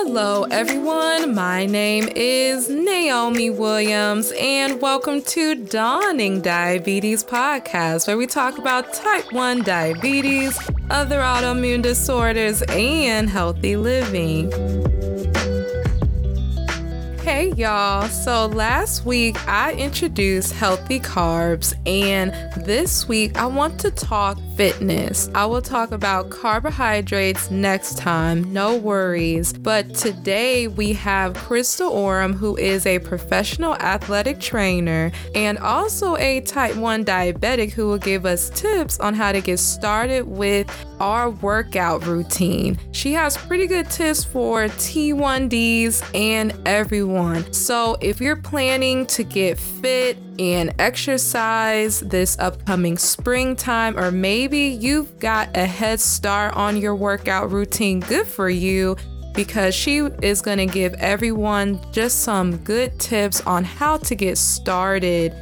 Hello, everyone. My name is Naomi Williams, and welcome to Dawning Diabetes Podcast, where we talk about type 1 diabetes, other autoimmune disorders, and healthy living. Hey y'all, so last week I introduced healthy carbs, and this week I want to talk fitness. I will talk about carbohydrates next time, no worries. But today we have Christel Oerum, who is a professional athletic trainer and also a type 1 diabetic, who will give us tips on how to get started with our workout routine. She has pretty good tips for T1Ds and everyone. So if you're planning to get fit and exercise this upcoming springtime, or maybe you've got a head start on your workout routine, good for you because she is going to give everyone just some good tips on how to get started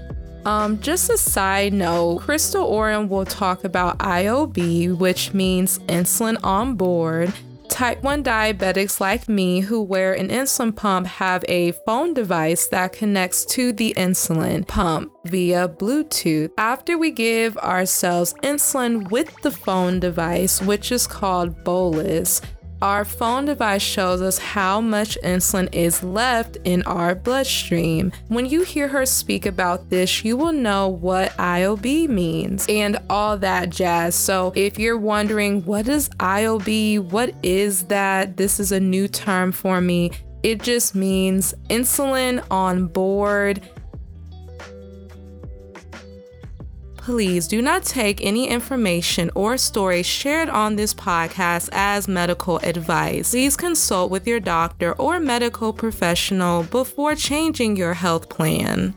um, just a side note, Christel Oerum will talk about IOB, which means insulin on board. Type 1 diabetics like me who wear an insulin pump have a phone device that connects to the insulin pump via Bluetooth. After we give ourselves insulin with the phone device, which is called bolus, our phone device shows us how much insulin is left in our bloodstream. When you hear her speak about this, you will know what IOB means and all that jazz. So, if you're wondering what is IOB, what is that? This is a new term for me. It just means insulin on board please do not take any information or stories shared on this podcast as medical advice. Please consult with your doctor or medical professional before changing your health plan.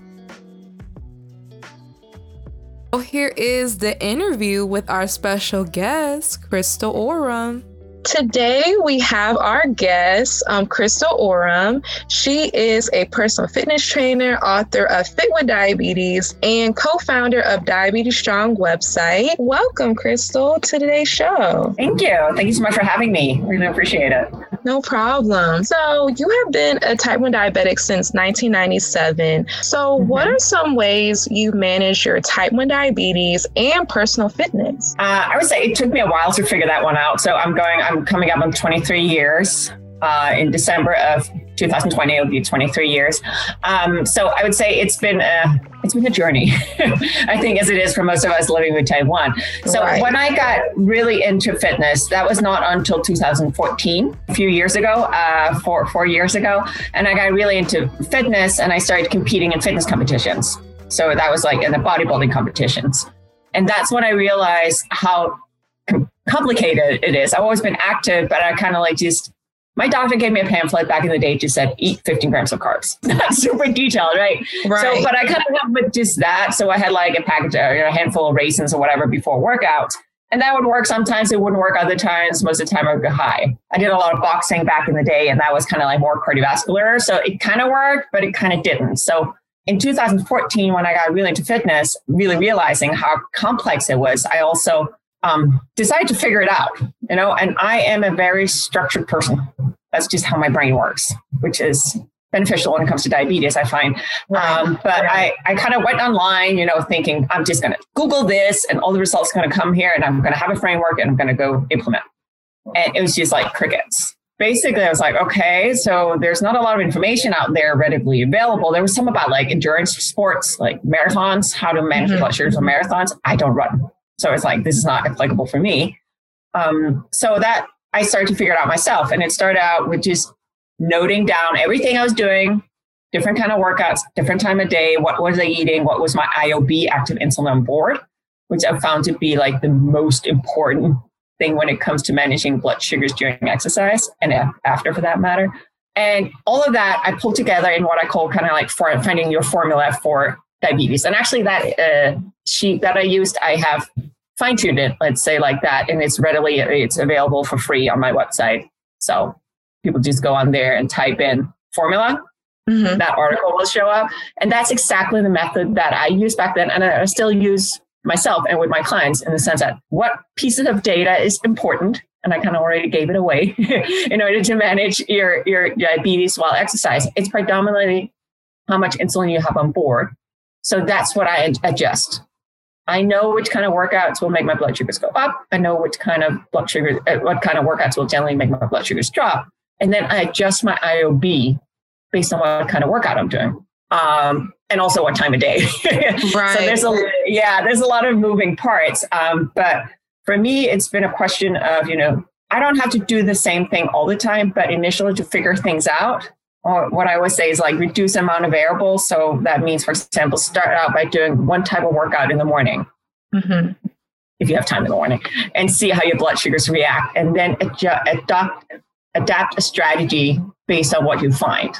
Oh, here is the interview with our special guest, Christel Oerum. Today we have our guest, um, Christel Oerum. She is a personal fitness trainer, author of Fit with Diabetes, and co-founder of Diabetes Strong website. Welcome, Christel, to today's show. Thank you. Thank you so much for having me. Really appreciate it. No problem. So you have been a type 1 diabetic since 1997. So mm-hmm. what are some ways you manage your type 1 diabetes and personal fitness? Uh, I would say it took me a while to figure that one out. So I'm going I'm coming up on 23 years. Uh, in December of 2020, it will be 23 years. Um, so I would say it's been a it's been a journey. I think as it is for most of us living with type 1. So right. when I got really into fitness, that was not until 2014, a few years ago, uh, four four years ago, and I got really into fitness and I started competing in fitness competitions. So that was like in the bodybuilding competitions, and that's when I realized how complicated it is. I've always been active, but I kind of like just my doctor gave me a pamphlet back in the day just said eat 15 grams of carbs. Not super detailed, right? Right. So, but I kind of went with just that. So I had like a package, or a handful of raisins or whatever before workout. And that would work. Sometimes it wouldn't work. Other times, most of the time, I would go high. I did a lot of boxing back in the day, and that was kind of like more cardiovascular. So it kind of worked, but it kind of didn't. So in 2014, when I got really into fitness, really realizing how complex it was, I also um, decide to figure it out, you know, and I am a very structured person. That's just how my brain works, which is beneficial when it comes to diabetes, I find. Um, but I, I kind of went online, you know, thinking I'm just going to Google this and all the results going to come here and I'm going to have a framework and I'm going to go implement. And it was just like crickets. Basically, I was like, okay, so there's not a lot of information out there readily available. There was some about like endurance sports, like marathons, how to manage mm-hmm. blood sugars on marathons. I don't run. So it's like, this is not applicable for me. Um, so that I started to figure it out myself. And it started out with just noting down everything I was doing, different kind of workouts, different time of day, what was I eating, what was my IOB active insulin on board, which I've found to be like the most important thing when it comes to managing blood sugars during exercise and after for that matter. And all of that I pulled together in what I call kind of like for finding your formula for diabetes. And actually, that uh, sheet that I used, I have fine tuned it, let's say like that, and it's readily it's available for free on my website. So people just go on there and type in formula. Mm-hmm. That article will show up, and that's exactly the method that I used back then, and I still use myself and with my clients in the sense that what pieces of data is important and I kind of already gave it away in order to manage your, your diabetes while exercise It's predominantly how much insulin you have on board. So that's what I adjust. I know which kind of workouts will make my blood sugars go up. I know which kind of blood sugar, uh, what kind of workouts will generally make my blood sugars drop. And then I adjust my IOB based on what kind of workout I'm doing. Um, and also what time of day. right. so there's a, yeah, there's a lot of moving parts. Um, but for me, it's been a question of, you know, I don't have to do the same thing all the time, but initially to figure things out, what I always say is like reduce amount of variables. So that means, for example, start out by doing one type of workout in the morning. Mm-hmm. If you have time in the morning, and see how your blood sugars react, and then adjust, adopt, adapt a strategy based on what you find.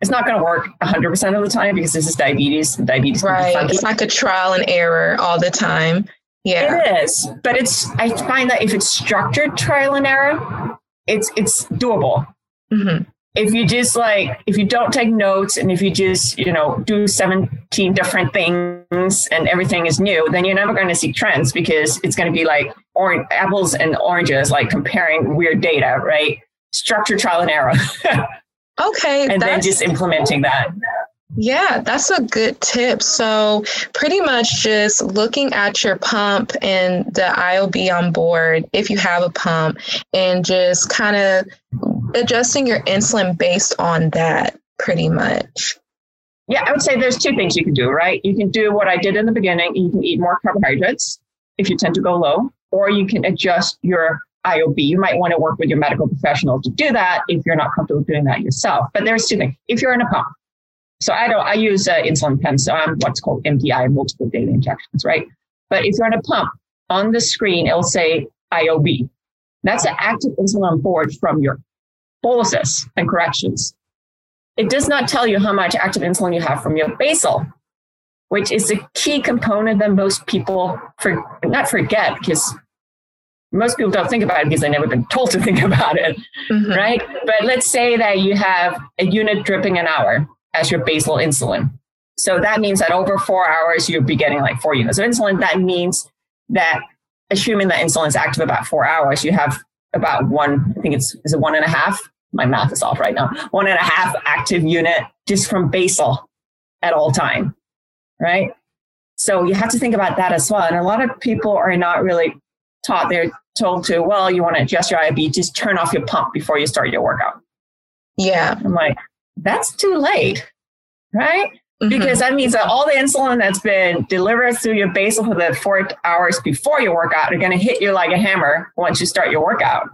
It's not going to work 100% of the time because this is diabetes. Diabetes, right? It's like a trial and error all the time. Yeah, it is. But it's I find that if it's structured trial and error, it's it's doable. Mm-hmm if you just like if you don't take notes and if you just you know do 17 different things and everything is new then you're never going to see trends because it's going to be like or apples and oranges like comparing weird data right? Structure trial and error. Okay and then just implementing that. Yeah, that's a good tip. So, pretty much just looking at your pump and the IOB on board, if you have a pump, and just kind of adjusting your insulin based on that, pretty much. Yeah, I would say there's two things you can do, right? You can do what I did in the beginning. You can eat more carbohydrates if you tend to go low, or you can adjust your IOB. You might want to work with your medical professional to do that if you're not comfortable doing that yourself. But there's two things. If you're in a pump, so I don't, I use uh, insulin pens. So I'm what's called MDI, multiple daily injections, right? But if you're on a pump, on the screen, it'll say IOB. That's the active insulin on board from your boluses and corrections. It does not tell you how much active insulin you have from your basal, which is a key component that most people for, not forget because most people don't think about it because they've never been told to think about it, mm-hmm. right? But let's say that you have a unit dripping an hour as your basal insulin. So that means that over four hours, you'll be getting like four units of insulin. That means that assuming that insulin is active about four hours, you have about one, I think it's, is it one and a half? My math is off right now. One and a half active unit just from basal at all time, right? So you have to think about that as well. And a lot of people are not really taught. They're told to, well, you want to adjust your IOB, just turn off your pump before you start your workout. Yeah. I'm like, that's too late, right? Mm-hmm. Because that means that all the insulin that's been delivered through your basal for the four hours before your workout are going to hit you like a hammer once you start your workout.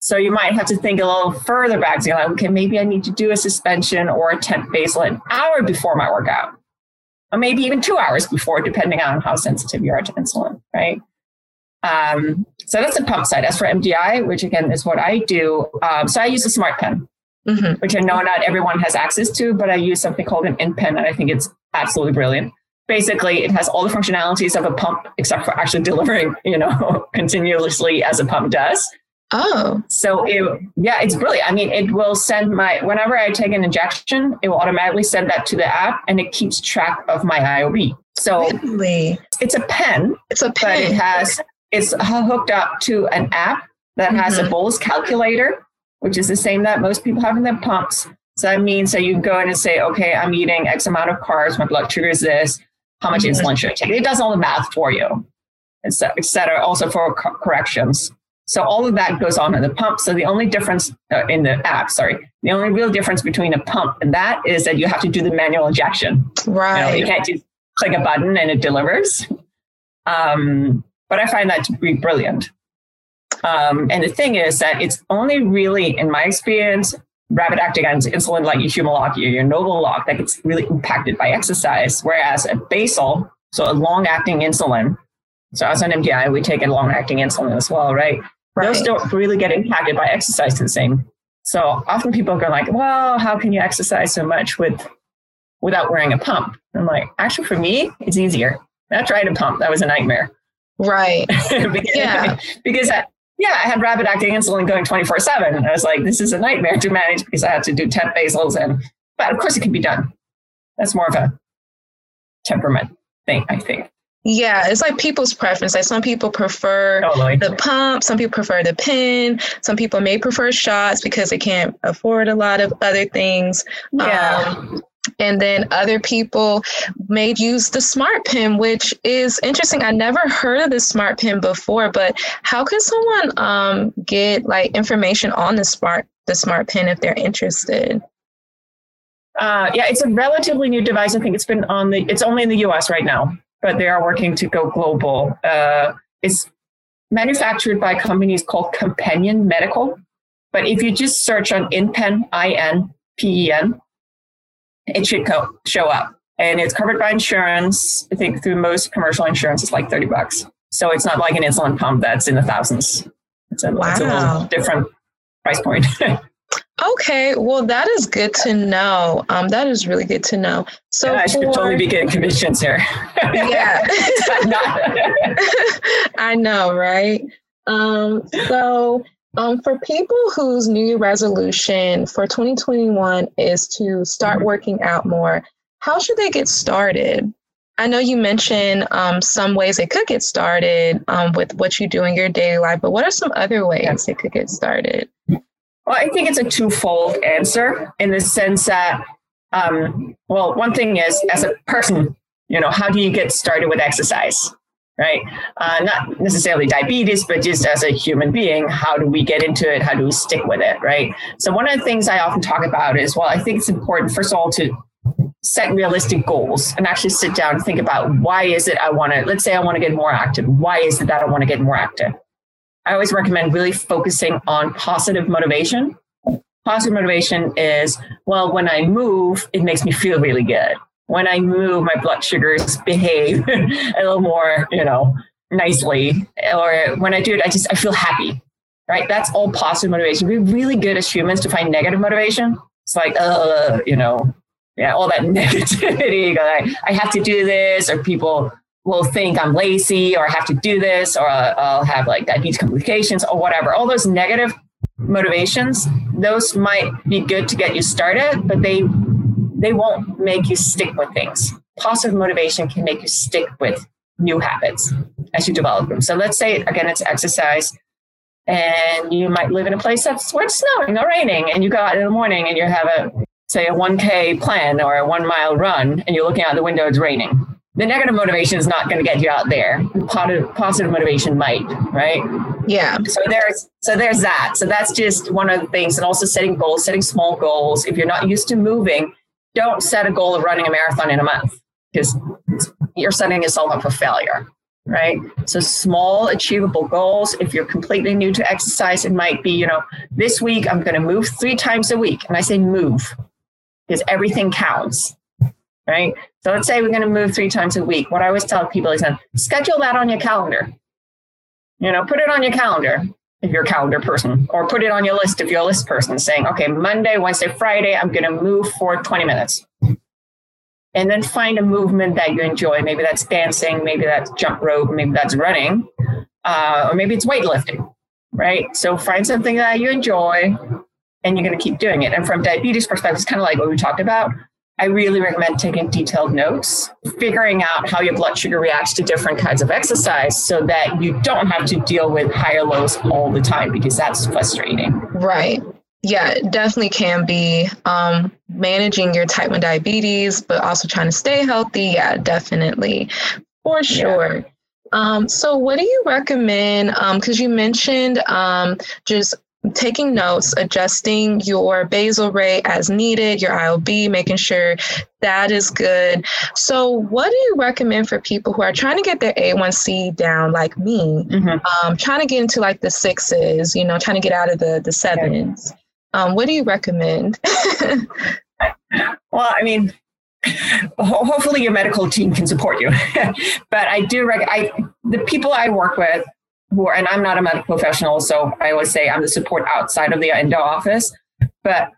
So you might have to think a little further back. So you're like, okay, maybe I need to do a suspension or a temp basal an hour before my workout, or maybe even two hours before, depending on how sensitive you are to insulin, right? Um, so that's the pump side. As for MDI, which again is what I do, um, so I use a smart pen mm-hmm. which I know not everyone has access to, but I use something called an InPen, and I think it's absolutely brilliant. Basically, it has all the functionalities of a pump except for actually delivering, you know, continuously as a pump does. Oh. So it yeah, it's brilliant. I mean, it will send my whenever I take an injection, it will automatically send that to the app and it keeps track of my IOB. So really? it's a pen. It's a pen. But it has it's hooked up to an app that has mm-hmm. a bolus calculator which is the same that most people have in their pumps. So that means that you go in and say, okay, I'm eating X amount of carbs, my blood sugar is this, how much mm-hmm. insulin should I take? It does all the math for you, et cetera, also for co- corrections. So all of that goes on in the pump. So the only difference uh, in the app, sorry, the only real difference between a pump and that is that you have to do the manual injection. Right. You, know, you can't just click a button and it delivers. Um, but I find that to be brilliant. Um, and the thing is that it's only really, in my experience, rapid acting insulin like your Humalog or your Novolog that gets really impacted by exercise. Whereas a basal, so a long acting insulin, so as an MDI, we take a long acting insulin as well, right? Right? Those don't really get impacted by exercise the same. So often people go like, well, how can you exercise so much with without wearing a pump? I'm like, actually, for me, it's easier. I tried a pump. That was a nightmare. Right. because, yeah. Because I, yeah, I had rapid acting insulin going 24 7. And I was like, this is a nightmare to manage because I had to do temp basals. And, but of course, it can be done. That's more of a temperament thing, I think. Yeah, it's like people's preference. Like some people prefer totally. the pump, some people prefer the pen, some people may prefer shots because they can't afford a lot of other things. Yeah. Um, and then other people may use the smart pen, which is interesting. I never heard of the smart pen before, but how can someone um, get like information on the smart the smart pen if they're interested? Uh, yeah, it's a relatively new device. I think it's been on the. It's only in the U.S. right now, but they are working to go global. Uh, it's manufactured by companies called Companion Medical. But if you just search on InPen, I N P E N, it should co- show up. And it's covered by insurance. I think through most commercial insurance, it's like 30 bucks. So it's not like an insulin pump that's in the thousands. It's a, wow. it's a little different price point. okay. Well, that is good to know. Um, that is really good to know. So yeah, I should for, totally be getting commissions here. yeah. I know, right? Um, so um, for people whose New Year resolution for 2021 is to start mm-hmm. working out more, how should they get started? I know you mentioned um, some ways they could get started um, with what you do in your daily life, but what are some other ways they could get started? Well, I think it's a twofold answer in the sense that, um, well, one thing is as a person, you know, how do you get started with exercise? right? Uh, not necessarily diabetes, but just as a human being, how do we get into it? How do we stick with it, right? So, one of the things I often talk about is well, I think it's important, first of all, to set realistic goals and actually sit down and think about why is it I want to, let's say I want to get more active. Why is it that I want to get more active? I always recommend really focusing on positive motivation. Positive motivation is, well, when I move, it makes me feel really good when I move, my blood sugars behave a little more, you know, nicely. Or when I do it, I just I feel happy. Right? That's all positive motivation. We're really good as humans to find negative motivation. It's like, uh, you know, yeah, all that negativity. I, I have to do this, or people will think I'm lazy, or I have to do this, or uh, I'll have like diabetes complications, or whatever. All those negative motivations, those might be good to get you started, but they they won't make you stick with things. Positive motivation can make you stick with new habits as you develop them. So let's say again it's exercise and you might live in a place that's where it's snowing or raining and you go out in the morning and you have a say a 1k plan or a one mile run and you're looking out the window it's raining the negative motivation is not going to get you out there. Positive, positive motivation might right? Yeah. So there's so there's that. So that's just one of the things and also setting goals setting small goals. If you're not used to moving don't set a goal of running a marathon in a month because you're setting yourself up for failure right? So small achievable goals if you're completely new to exercise it might be you know this week i'm going to move three times a week and i say move because everything counts right so let's say we're going to move three times a week what i always tell people is schedule that on your calendar you know put it on your calendar if you're a calendar person, or put it on your list if you're a list person, saying, okay, Monday, Wednesday, Friday, I'm going to move for 20 minutes. And then find a movement that you enjoy. Maybe that's dancing, maybe that's jump rope, maybe that's running, uh, or maybe it's weightlifting, right? So find something that you enjoy and you're going to keep doing it. And from diabetes perspective, it's kind of like what we talked about. I really recommend taking detailed notes, figuring out how your blood sugar reacts to different kinds of exercise so that you don't have to deal with higher lows all the time because that's frustrating. Right. Yeah, it definitely can be um, managing your type 1 diabetes, but also trying to stay healthy. Yeah, definitely. For sure. Yeah. Um, so, what do you recommend? Because um, you mentioned um, just taking notes, adjusting your basal rate as needed, your IOB, making sure that is good. So, what do you recommend for people who are trying to get their A1C down, like me, mm-hmm. um, trying to get into like the sixes, you know, trying to get out of the the sevens? Um, what do you recommend? well, I mean, hopefully your medical team can support you, but I do. Rec- I the people I work with who are, and I'm not a medical professional, so I always say I'm the support outside of the endo office. But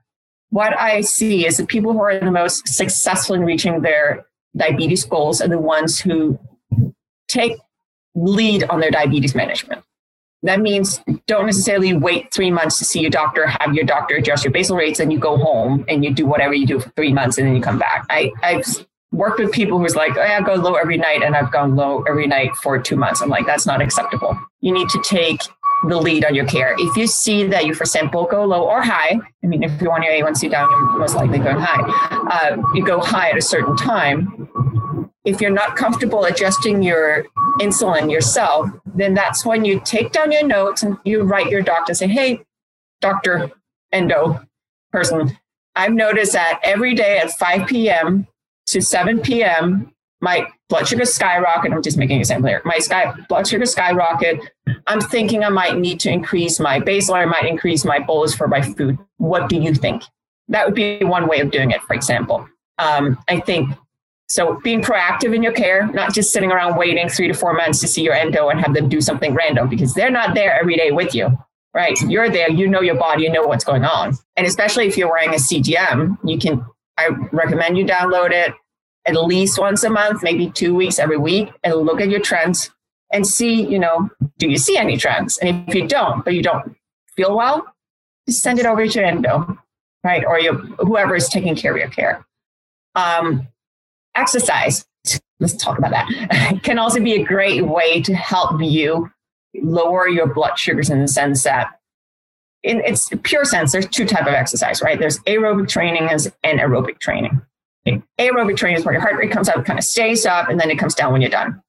what I see is the people who are the most successful in reaching their diabetes goals are the ones who take lead on their diabetes management. That means don't necessarily wait three months to see your doctor, have your doctor adjust your basal rates, and you go home and you do whatever you do for three months and then you come back. I, I've worked with people who's like, oh, yeah, I go low every night, and I've gone low every night for two months. I'm like, that's not acceptable. You need to take the lead on your care. If you see that you, for example, go low or high, I mean, if you want your A1C down, you're most likely going high. Uh, you go high at a certain time. If you're not comfortable adjusting your insulin yourself, then that's when you take down your notes and you write your doctor, say, hey, doctor, endo person, I've noticed that every day at 5 p.m. to 7 p.m., my blood sugar skyrocket. I'm just making an example here. My sky blood sugar skyrocket. I'm thinking I might need to increase my basal I might increase my bolus for my food. What do you think? That would be one way of doing it, for example. Um, I think so being proactive in your care, not just sitting around waiting three to four months to see your endo and have them do something random because they're not there every day with you, right? You're there, you know your body, you know what's going on. And especially if you're wearing a CGM, you can, I recommend you download it, at least once a month, maybe two weeks every week, and look at your trends and see, you know, do you see any trends? And if you don't, but you don't feel well, just send it over to your endo, right? Or your, whoever is taking care of your care. Um, exercise, let's talk about that, can also be a great way to help you lower your blood sugars in the sense that in its pure sense, there's two type of exercise, right? There's aerobic training and anaerobic training. Hmm. Aerobic training is where your heart rate comes up, kind of stays up, and then it comes down when you're done.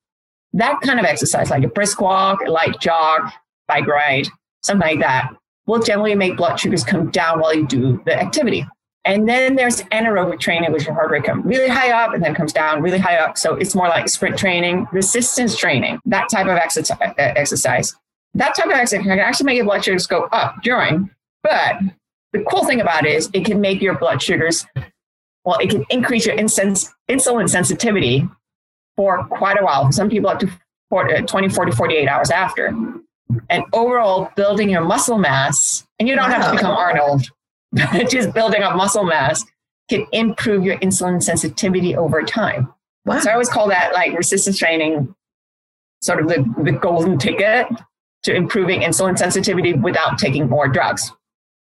That kind of exercise, like a brisk walk, a light jog, bike ride, something like that, will generally make blood sugars come down while you do the activity. And then there's anaerobic training, which your heart rate comes really high up and then comes down really high up. So it's more like sprint training, resistance training, that type of exercise. That type of exercise can actually make your blood sugars go up during. But the cool thing about it is it can make your blood sugars well, it can increase your insulin sensitivity for quite a while. Some people up to 40, uh, 20, 40, 48 hours after. And overall, building your muscle mass, and you don't wow. have to become Arnold, just building up muscle mass can improve your insulin sensitivity over time. Wow. So I always call that like resistance training sort of the, the golden ticket to improving insulin sensitivity without taking more drugs,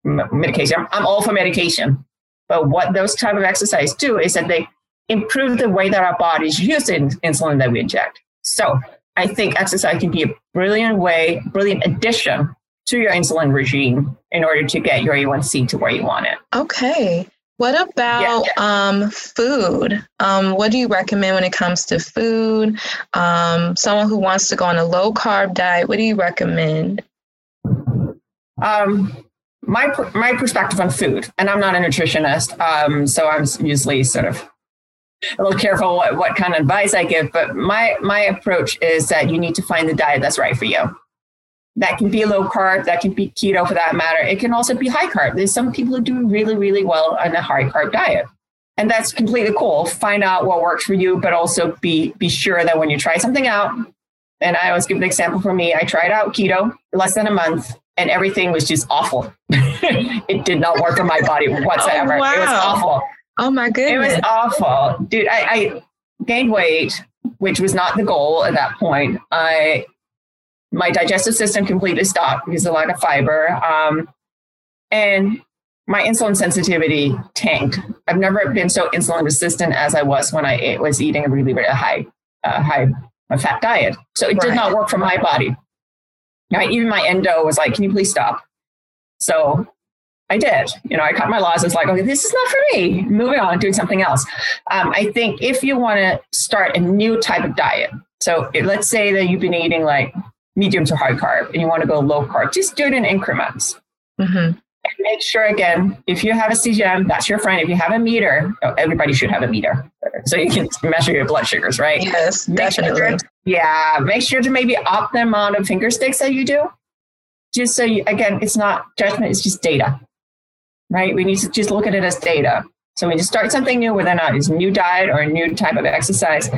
medication. I'm, all for medication, but what those type of exercise do is that they improve the way that our bodies use the insulin that we inject. So I think exercise can be a brilliant way, brilliant addition to your insulin regime in order to get your A1C to where you want it. Okay. What about yeah, yeah. Um, food? Um, what do you recommend when it comes to food? Um, someone who wants to go on a low carb diet, what do you recommend? Um, my my perspective on food, and I'm not a nutritionist, um, so I'm usually sort of a little careful what, what kind of advice I give. But my my approach is that you need to find the diet that's right for you. That can be low carb, that can be keto for that matter. It can also be high carb. There's some people who do really really well on a high carb diet, and that's completely cool. Find out what works for you, but also be be sure that when you try something out. And I always give an example for me. I tried out keto less than a month and everything was just awful. it did not work for my body oh, whatsoever. Oh, wow. It was awful. Oh my goodness. It was awful. Dude, I, I gained weight, which was not the goal at that point. I my digestive system completely stopped because of lack of fiber. Um, and my insulin sensitivity tanked. I've never been so insulin resistant as I was when I ate, was eating a really, really high, uh, high fat diet. So it right. did not work for my body. Right? Even my endo was like, can you please stop? So I did. You know, I cut my losses like, okay, this is not for me. Moving on, doing something else. Um, I think if you want to start a new type of diet, so let's say that you've been eating like medium to high carb and you want to go low carb, just do it in increments. Mm-hmm. And make sure again, if you have a CGM, that's your friend. If you have a meter, oh, everybody should have a meter, so you can measure your blood sugars, right? Yes, make definitely. Sure, yeah, make sure to maybe up the amount of finger sticks that you do, just so you again, it's not judgment; it's just data, right? We need to just look at it as data. So when you start something new, whether or not it's a new diet or a new type of exercise,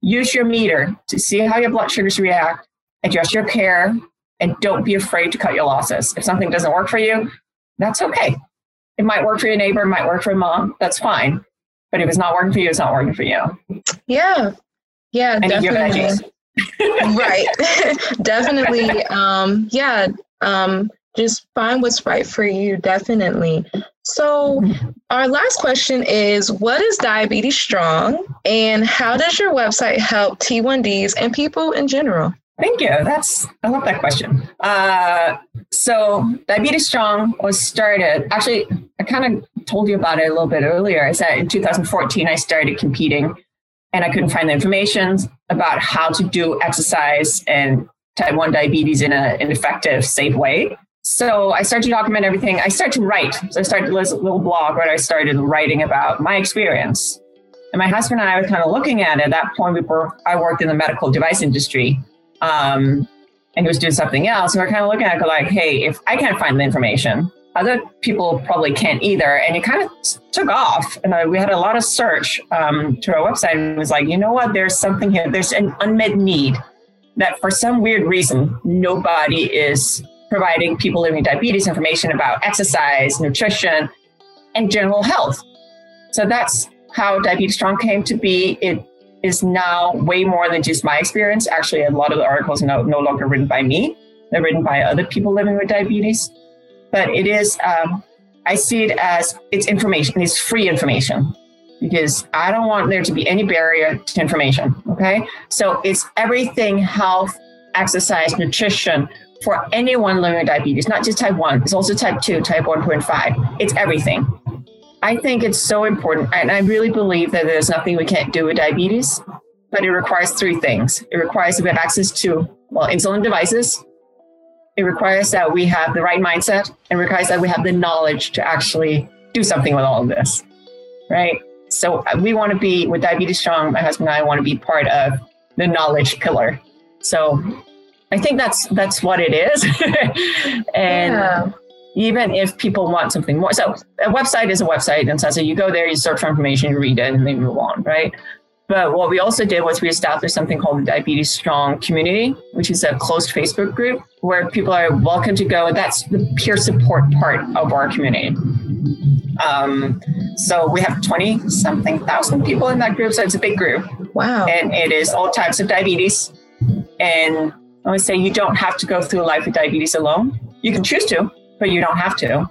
use your meter to see how your blood sugars react, adjust your care, and don't be afraid to cut your losses. If something doesn't work for you, that's okay. It might work for your neighbor, it might work for your mom. That's fine. But if it's not working for you, it's not working for you. Yeah. Yeah, and definitely. right. definitely. Um, yeah. Um, just find what's right for you. Definitely. So, our last question is What is Diabetes Strong? And how does your website help T1Ds and people in general? Thank you. That's I love that question. Uh, so Diabetes Strong was started. Actually, I kind of told you about it a little bit earlier. I said in 2014 I started competing, and I couldn't find the information about how to do exercise and type one diabetes in a, an effective, safe way. So I started to document everything. I started to write. So I started a little blog where I started writing about my experience. And my husband and I were kind of looking at it. At that point, we were I worked in the medical device industry um, and he was doing something else. And we're kind of looking at it like, hey, if I can't find the information, other people probably can't either. And it kind of took off. And we had a lot of search um, to our website and it was like, you know what? There's something here. There's an unmet need that for some weird reason, nobody is providing people living with diabetes information about exercise, nutrition, and general health. So that's how Diabetes Strong came to be. It is now way more than just my experience. Actually, a lot of the articles are no, no longer written by me. They're written by other people living with diabetes. But it is, um, I see it as it's information, it's free information because I don't want there to be any barrier to information. Okay. So it's everything health, exercise, nutrition for anyone living with diabetes, not just type 1, it's also type 2, type 1.5. It's everything. I think it's so important. And I really believe that there's nothing we can't do with diabetes, but it requires three things. It requires that we have access to, well, insulin devices. It requires that we have the right mindset and requires that we have the knowledge to actually do something with all of this. Right. So uh, we want to be with Diabetes Strong, my husband and I want to be part of the knowledge pillar. So I think that's that's what it is. and yeah even if people want something more. So a website is a website, and so, you go there, you search for information, you read it, and then move on, right? But what we also did was we established something called the Diabetes Strong Community, which is a closed Facebook group where people are welcome to go. That's the peer support part of our community. Um, so we have 20 something thousand people in that group. So it's a big group. Wow. And it is all types of diabetes. And I would say you don't have to go through life with diabetes alone. You can choose to, but you don't have to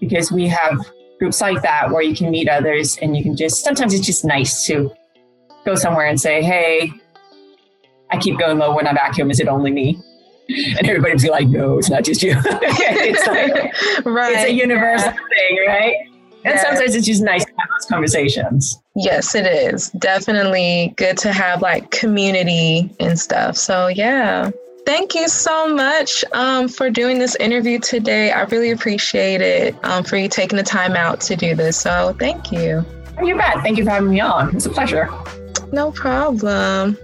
because we have groups like that where you can meet others and you can just sometimes it's just nice to go somewhere and say, Hey, I keep going low when I vacuum. Is it only me? And everybody's like, No, it's not just you. it's like, right. It's a universal yeah. thing, right? And yeah. sometimes it's just nice to have those conversations. Yes, it is. Definitely good to have like community and stuff. So, yeah. Thank you so much um, for doing this interview today. I really appreciate it um, for you taking the time out to do this. So thank you. You bet. Thank you for having me on. It's a pleasure. No problem.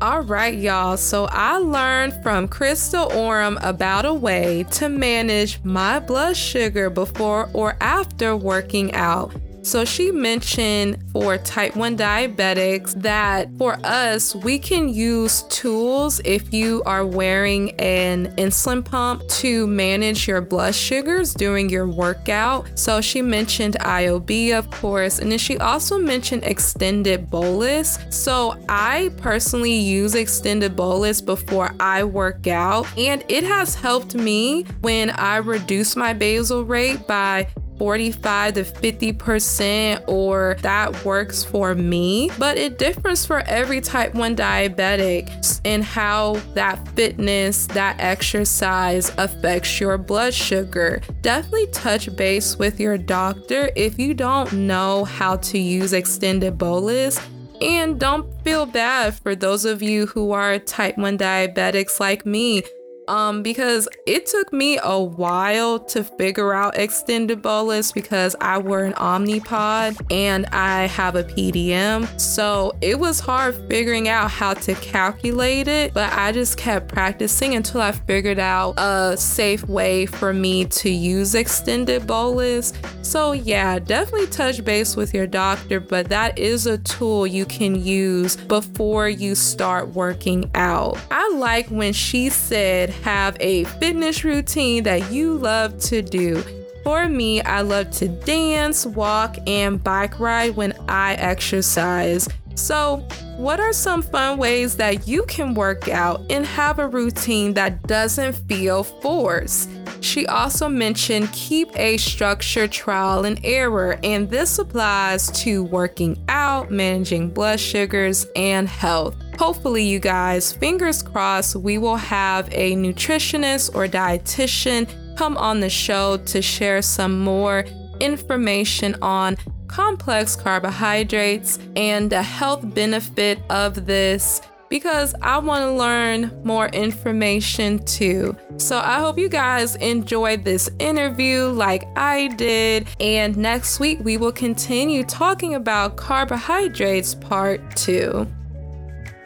All right, y'all. So I learned from Christel Oerum about a way to manage my blood sugar before or after working out. So she mentioned for type 1 diabetics that for us, we can use tools if you are wearing an insulin pump to manage your blood sugars during your workout. So she mentioned IOB, of course, and then she also mentioned extended bolus. So I personally use extended bolus before I work out, and it has helped me when I reduce my basal rate by 45 to 50% or that works for me, but it differs for every type 1 diabetic and how that fitness, that exercise affects your blood sugar. Definitely touch base with your doctor if you don't know how to use extended bolus. And don't feel bad for those of you who are type 1 diabetics like me um, because it took me a while to figure out extended bolus because I wear an Omnipod and I have a PDM. So it was hard figuring out how to calculate it, but I just kept practicing until I figured out a safe way for me to use extended bolus. So, yeah, definitely touch base with your doctor, but that is a tool you can use before you start working out. I like when she said, have a fitness routine that you love to do. For me, I love to dance, walk, and bike ride when I exercise. So, what are some fun ways that you can work out and have a routine that doesn't feel forced? She also mentioned keep a structured trial and error, and this applies to working out, managing blood sugars, and health. Hopefully, you guys, fingers crossed, we will have a nutritionist or dietitian come on the show to share some more information on complex carbohydrates and the health benefit of this because I want to learn more information too. So I hope you guys enjoyed this interview like I did. And next week we will continue talking about carbohydrates part two.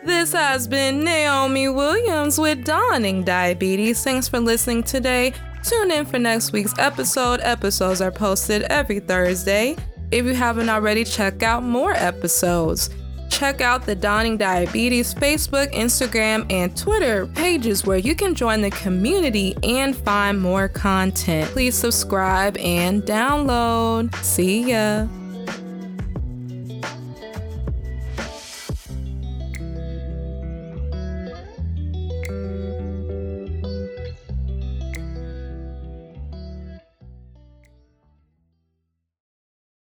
This has been Naomi Williams with Dawning Diabetes. Thanks for listening today. Tune in for next week's episode. Episodes are posted every Thursday. If you haven't already, check out more episodes. Check out the Dawning Diabetes Facebook, Instagram, and Twitter pages where you can join the community and find more content. Please subscribe and download. See ya.